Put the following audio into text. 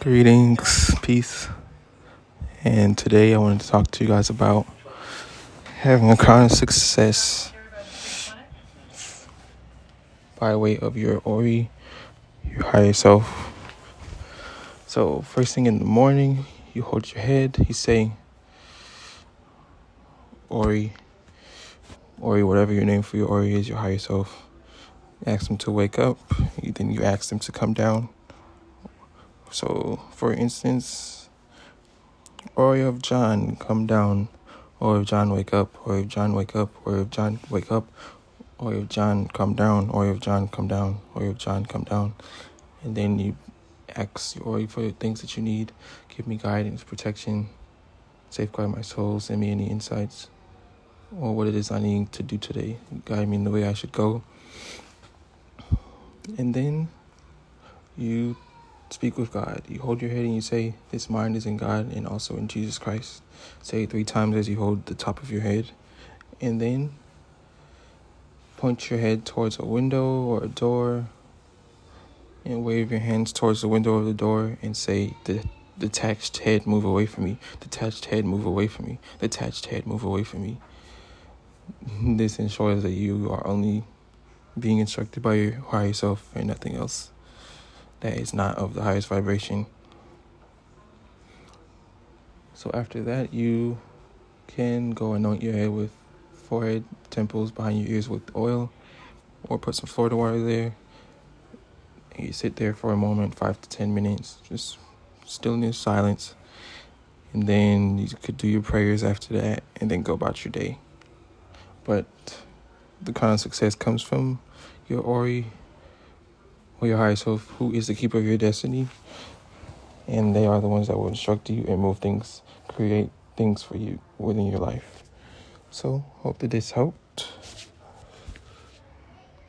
Greetings, peace. And today I wanted to talk to you guys about having a crown of success by way of your Ori, your higher self. So, first thing in the morning, you hold your head, you say, Ori, Ori, whatever your name for your Ori is, your higher self. You ask them to wake up, then you ask them to come down so, for instance, or if John come down, or if John wake up, or if John wake up, or if John wake up, or if John come down, or if John come down, or if John come down, and then you ask or for the things that you need. Give me guidance, protection, safeguard my soul, send me any insights, or what it is I need to do today. Guide me in the way I should go. And then you Speak with God. You hold your head and you say, This mind is in God and also in Jesus Christ. Say it three times as you hold the top of your head. And then point your head towards a window or a door and wave your hands towards the window of the door and say, The detached head, move away from me. Detached head, move away from me. Detached head, move away from me. This ensures that you are only being instructed by your higher self and nothing else that is not of the highest vibration. So after that, you can go anoint your head with forehead, temples, behind your ears with oil, or put some Florida water there. And you sit there for a moment, five to ten minutes, just stillness, silence. And then you could do your prayers after that and then go about your day. But the kind of success comes from your Ori or your higher self, who is the keeper of your destiny. And they are the ones that will instruct you and move things, create things for you within your life. So, hope that this helped.